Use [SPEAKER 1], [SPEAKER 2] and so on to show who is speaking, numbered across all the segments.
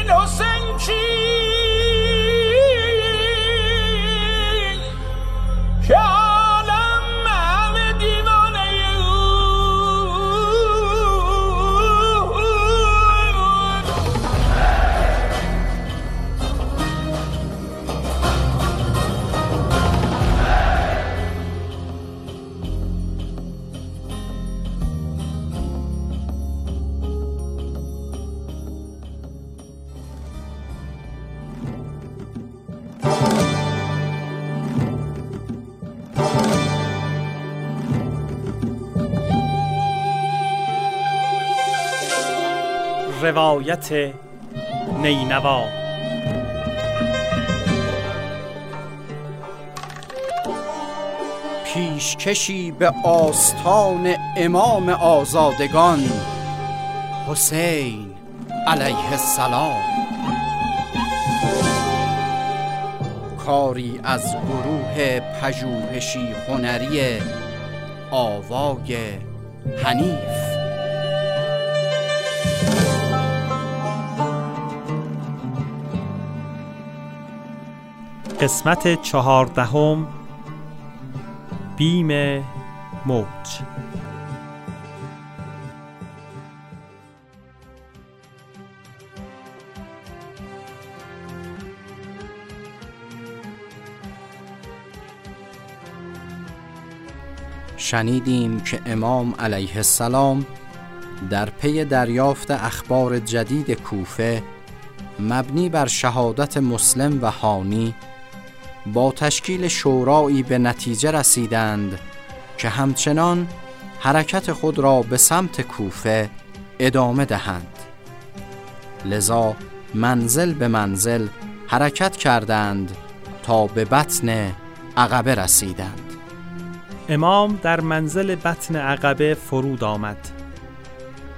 [SPEAKER 1] innocent روایت نینوا.
[SPEAKER 2] پیشکشی به آستان امام آزادگان حسین علیه السلام. کاری از گروه پژوهشی هنری آوای حنیف.
[SPEAKER 1] قسمت چهاردهم بیم موج.
[SPEAKER 2] شنیدیم که امام علیه السلام در پی دریافت اخبار جدید کوفه مبنی بر شهادت مسلم و هانی با تشکیل شورایی به نتیجه رسیدند که همچنان حرکت خود را به سمت کوفه ادامه دهند. لذا منزل به منزل حرکت کردند تا به بطن عقبه رسیدند.
[SPEAKER 1] امام در منزل بطن عقبه فرود آمد.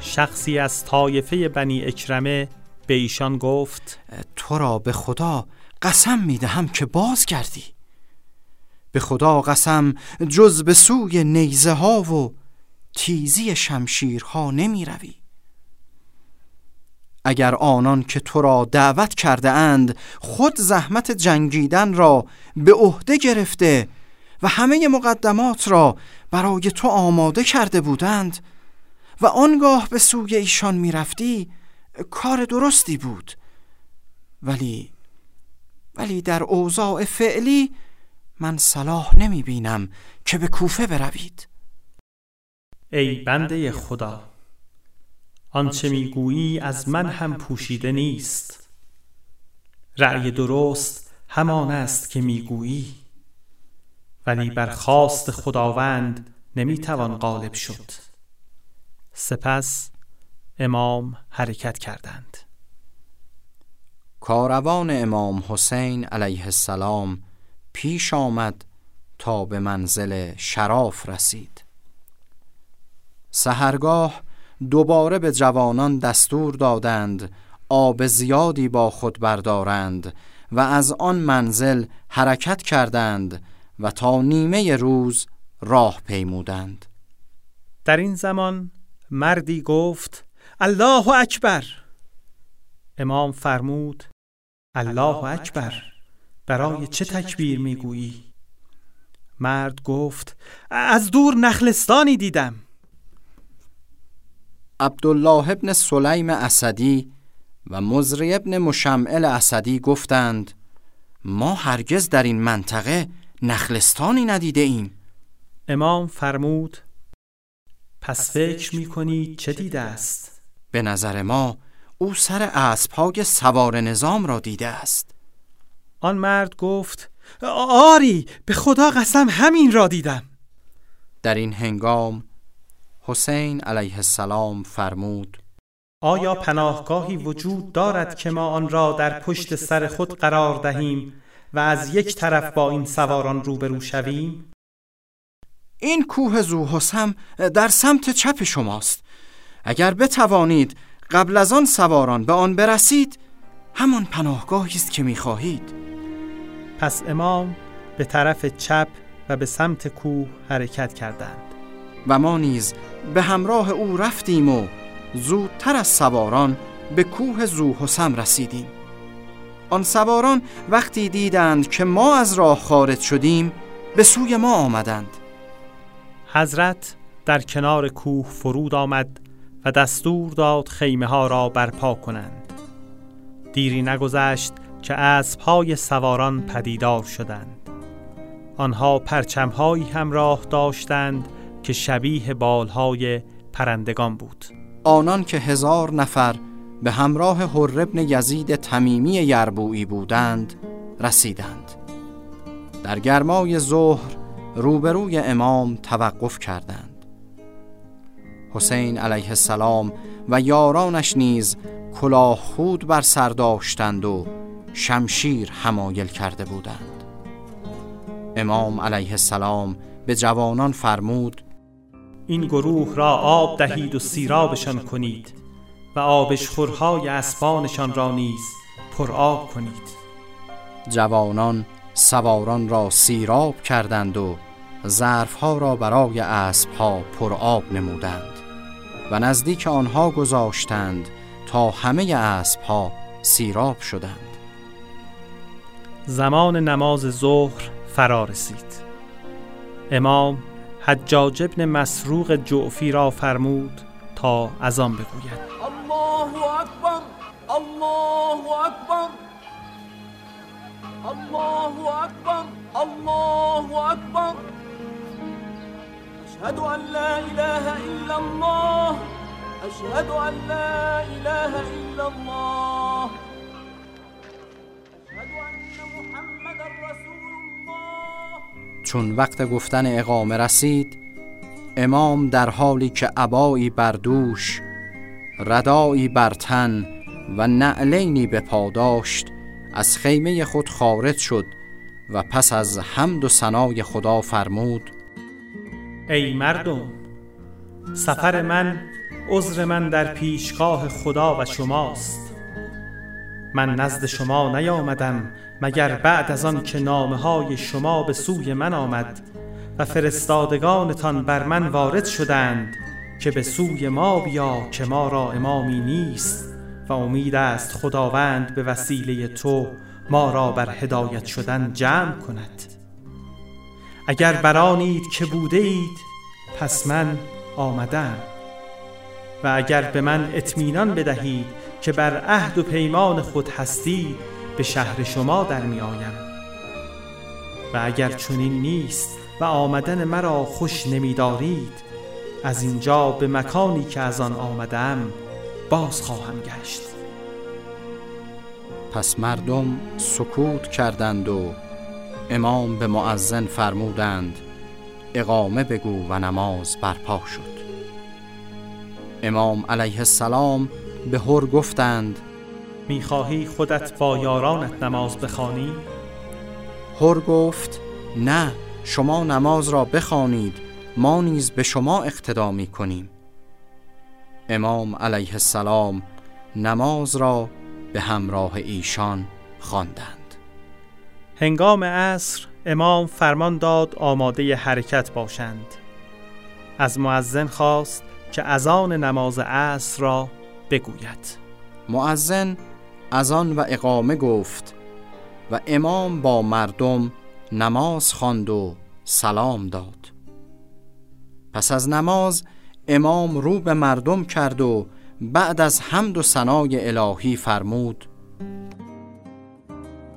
[SPEAKER 1] شخصی از طایفه بنی اکرمه به ایشان گفت
[SPEAKER 2] تو را به خدا قسم می دهم که باز کردی به خدا قسم جز به سوی نیزه ها و تیزی شمشیرها نمی روی اگر آنان که تو را دعوت کرده اند خود زحمت جنگیدن را به عهده گرفته و همه مقدمات را برای تو آماده کرده بودند و آنگاه به سوی ایشان می رفتی کار درستی بود. ولی ولی در اوضاع فعلی من صلاح نمی بینم که به کوفه بروید.
[SPEAKER 1] ای بنده خدا آنچه می‌گویی از من هم پوشیده نیست. رأی درست همان است که می‌گویی. ولی بر خواست خداوند نمی‌توان غالب شد. سپس امام حرکت کردند.
[SPEAKER 2] کاروان امام حسین علیه السلام پیش آمد تا به منزل شراف رسید. سهرگاه دوباره به جوانان دستور دادند آب زیادی با خود بردارند و از آن منزل حرکت کردند و تا نیمه روز راه پیمودند.
[SPEAKER 1] در این زمان مردی گفت الله اکبر! امام فرمود الله اکبر برای چه تکبیر می‌گویی؟ مرد گفت از دور نخلستانی دیدم
[SPEAKER 2] عبدالله ابن سلیم اسدی و مزری ابن مشمعل اسدی گفتند ما هرگز در این منطقه نخلستانی ندیده ایم
[SPEAKER 1] امام فرمود پس فکر می چه دیده است؟
[SPEAKER 2] به نظر ما او سر اسبهای سوار نظام را دیده است.
[SPEAKER 1] آن مرد گفت آری به خدا قسم همین را دیدم.
[SPEAKER 2] در این هنگام حسین علیه السلام فرمود
[SPEAKER 1] آیا پناهگاهی وجود دارد که ما آن را در پشت سر خود قرار دهیم و از یک طرف با این سواران روبرو شویم؟
[SPEAKER 2] این کوه زوحسم در سمت چپ شماست. اگر بتوانید قبل از آن سواران به آن برسید همان پناهگاهی است که می‌خواهید.
[SPEAKER 1] پس امام به طرف چپ و به سمت کوه حرکت کردند.
[SPEAKER 2] و ما نیز به همراه او رفتیم و زودتر از سواران به کوه زوحسم رسیدیم. آن سواران وقتی دیدند که ما از راه خارج شدیم به سوی ما آمدند.
[SPEAKER 1] حضرت در کنار کوه فرود آمد و دستور داد خیمه ها را برپا کنند. دیری نگذشت که اسبهای سواران پدیدار شدند. آنها پرچمهایی همراه داشتند که شبیه بالهای پرندگان بود.
[SPEAKER 2] آنان که هزار نفر به همراه حر ابن یزید تمیمی یربویی بودند رسیدند. در گرمای ظهر روبروی امام توقف کردند. حسین علیه السلام و یارانش نیز کلاه خود بر سر داشتند و شمشیر حمایل کرده بودند. امام علیه السلام به جوانان فرمود
[SPEAKER 1] این گروه را آب دهید و سیرابشان کنید و آبشخورهای اسبانشان را نیز پر آب کنید.
[SPEAKER 2] جوانان سواران را سیراب کردند و ظرفها را برای اسبها پر آب نمودند. و نزدیک آنها گذاشتند تا همه اسبها سیراب شدند.
[SPEAKER 1] زمان نماز ظهر فرا رسید. امام حجاج ابن مسروق جعفی را فرمود تا از آن بگوید.
[SPEAKER 3] الله اکبر الله اکبر الله اکبر الله اکبر. اشهد ان لا اله الا الله. اشهد ان لا اله الا الله. اشهد ان محمد رسول الله.
[SPEAKER 2] چون وقت گفتن اقامه رسید امام در حالی که عبایی بر دوش ردایی بر تن و نعلینی به پا داشت از خیمه خود خارج شد و پس از حمد و ثنای خدا فرمود
[SPEAKER 1] ای مردم سفر من عذر من در پیشگاه خدا و شماست. من نزد شما نیامدم مگر بعد از آن که نامه های شما به سوی من آمد و فرستادگانتان بر من وارد شدند که به سوی ما بیا که ما را امامی نیست و امید است خداوند به وسیله تو ما را بر هدایت شدن جمع کند. اگر برانید که بوده اید پس من آمدم. و اگر به من اطمینان بدهید که بر عهد و پیمان خود هستید به شهر شما در می آیم. و اگر چنین نیست و آمدن مرا خوش نمیدارید از اینجا به مکانی که از آن آمدم باز خواهم گشت.
[SPEAKER 2] پس مردم سکوت کردند و امام به معزن فرمودند اقامه بگو و نماز برپا شد امام علیه السلام به هر گفتند
[SPEAKER 1] می‌خواهی خودت با یارانت نماز بخوانی؟
[SPEAKER 2] هر گفت نه شما نماز را بخوانید ما نیز به شما اقتدا می کنیم امام علیه السلام نماز را به همراه ایشان خواندند.
[SPEAKER 1] هنگام عصر امام فرمان داد آماده حرکت باشند. از معزن خواست که اذان نماز عصر را بگوید.
[SPEAKER 2] معزن از آن و اقامه گفت و امام با مردم نماز خواند و سلام داد. پس از نماز امام رو به مردم کرد و بعد از حمد و ثنای الهی فرمود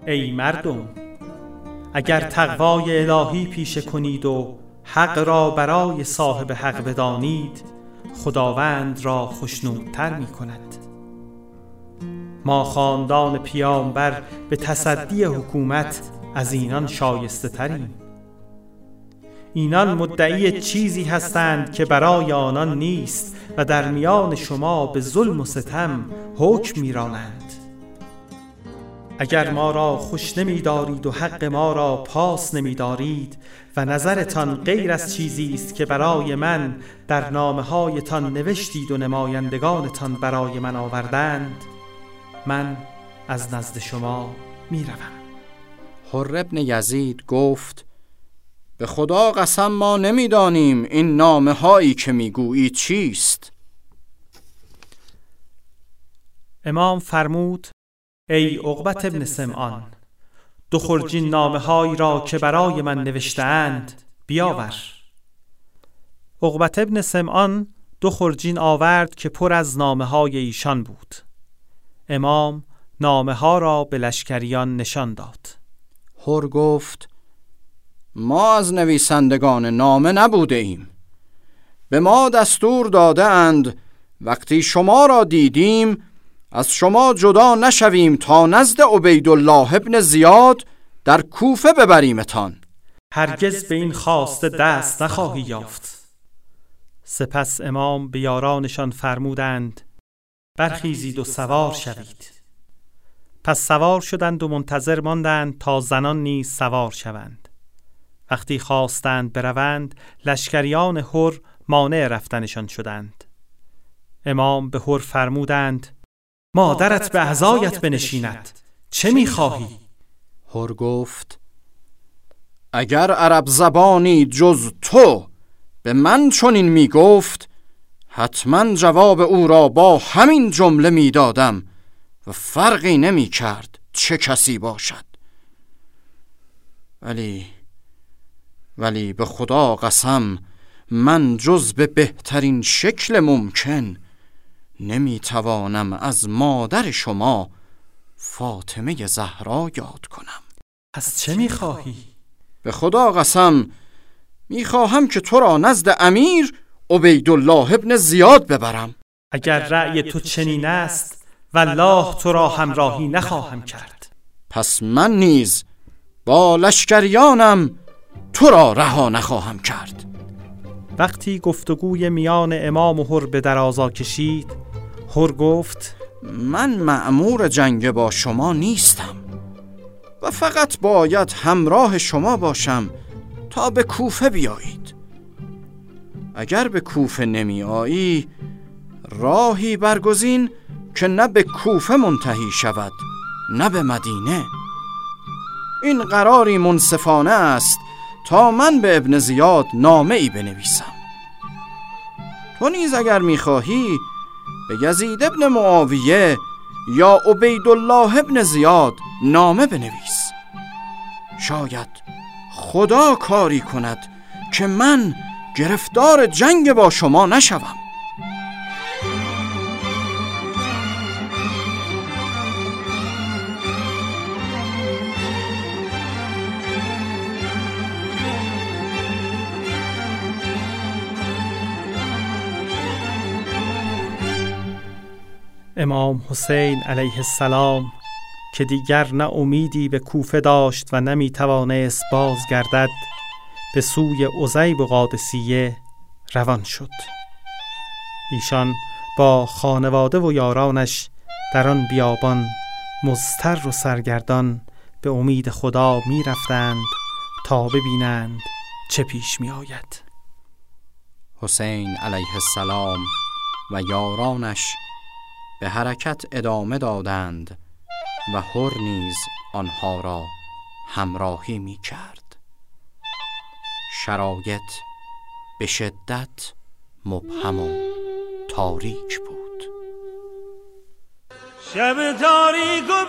[SPEAKER 1] ای مردم اگر تقوای الهی پیشه کنید و حق را برای صاحب حق بدانید خداوند را خشنودتر می کند ما خاندان پیامبر به تصدی حکومت از اینان شایسته تریم. اینان مدعی چیزی هستند که برای آنان نیست و در میان شما به ظلم و ستم حکم میرانند. اگر ما را خوش نمی دارید و حق ما را پاس نمی دارید و نظرتان غیر از چیزی است که برای من در نامه هایتان نوشتید و نمایندگانتان برای من آوردند من از نزد شما می روم
[SPEAKER 2] حر ابن یزید گفت به خدا قسم ما نمی‌دانیم این نامه هایی که می‌گویی چیست.
[SPEAKER 1] امام فرمود ای عقبت ابن سمعان دو خرجین نامه را که برای من نوشتهاند بیاور. عقبت ابن سمعان دو خرجین آورد که پر از نامه های ایشان بود. امام نامه ها را به لشکریان نشان داد.
[SPEAKER 2] هر گفت ما از نویسندگان نامه نبوده ایم به ما دستور داده وقتی شما را دیدیم از شما جدا نشویم تا نزد عبیدالله ابن زیاد در کوفه ببریمتان.
[SPEAKER 1] هرگز به این خواسته دست نخواهی یافت. سپس امام به یارانشان فرمودند برخیزید و سوار شوید. پس سوار شدند و منتظر ماندند تا زنان نیز سوار شوند. وقتی خواستند بروند لشکریان هر مانع رفتنشان شدند. امام به هر فرمودند مادرت به اعضایت بنشیند. چه می‌خواهی؟
[SPEAKER 2] هر گفت اگر عرب زبانی جز تو به من چنین می‌گفت حتما جواب او را با همین جمله می‌دادم و فرقی نمی کرد چه کسی باشد. ولی ولی به خدا قسم من جز به بهترین شکل ممکن نمی توانم از مادر شما فاطمه زهرا یاد کنم.
[SPEAKER 1] پس چه می خواهی؟
[SPEAKER 2] به خدا قسم می خواهم که تو را نزد امیر عبیدالله ابن زیاد ببرم.
[SPEAKER 1] اگر رأی تو چنین است والله تو را همراهی نخواهم کرد.
[SPEAKER 2] پس من نیز با لشکریانم تو را رها نخواهم کرد.
[SPEAKER 1] وقتی گفتگوی میان امام و هر به درازا کشید هر گفت
[SPEAKER 2] من معمور جنگ با شما نیستم و فقط باید همراه شما باشم تا به کوفه بیایید. اگر به کوفه نمی آیی راهی برگزین که نه به کوفه منتهی شود نه به مدینه. این قراری منصفانه است تا من به ابن زیاد نامه ای بنویسم. تو نیز اگر می‌خواهی به یزید ابن معاویه یا عبیدالله ابن زیاد نامه بنویس. شاید خدا کاری کند که من گرفتار جنگ با شما نشوم.
[SPEAKER 1] امام حسین علیه السلام که دیگر نه امیدی به کوفه داشت و نمی توانست بازگردد به سوی عزیب و قادسیه روان شد. ایشان با خانواده و یارانش در آن بیابان مزتر و سرگردان به امید خدا می رفتند تا ببینند چه پیش می آید.
[SPEAKER 2] حسین علیه السلام و یارانش به حرکت ادامه دادند و هر نیز آنها را همراهی می کرد. شرایط به شدت مبهم و تاریک بود.
[SPEAKER 3] شب تاریک و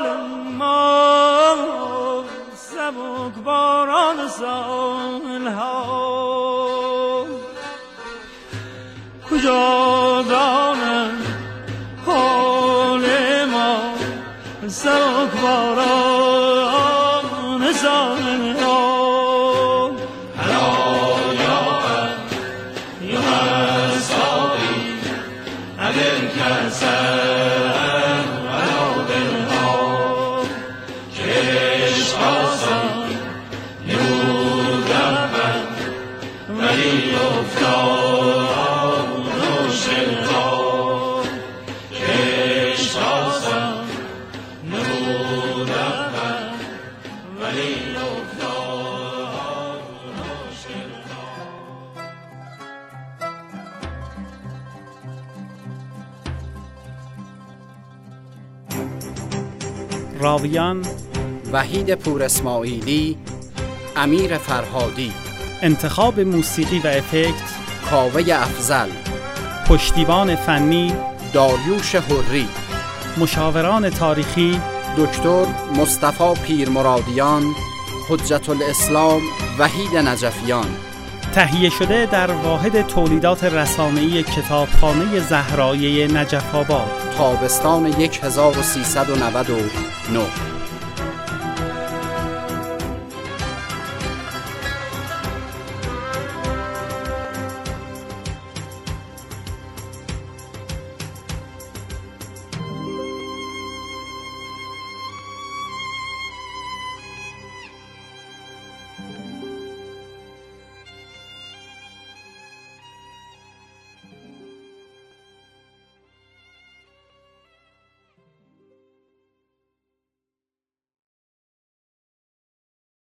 [SPEAKER 3] حال ما سبک باران سال ها
[SPEAKER 1] راویان
[SPEAKER 2] وحید پور اسماعیلی امیر فرهادی.
[SPEAKER 1] انتخاب موسیقی و افکت.
[SPEAKER 2] کاوه افزل
[SPEAKER 1] پشتیبان فنی.
[SPEAKER 2] داریوش حری.
[SPEAKER 1] مشاوران تاریخی.
[SPEAKER 2] دکتر مصطفی پیرمرادیان. حجت الاسلام وحید نجفیان.
[SPEAKER 1] تهیه شده در واحد تولیدات رسانه‌ای کتابخانه زهرایه نجف آباد.
[SPEAKER 2] تابستان 1399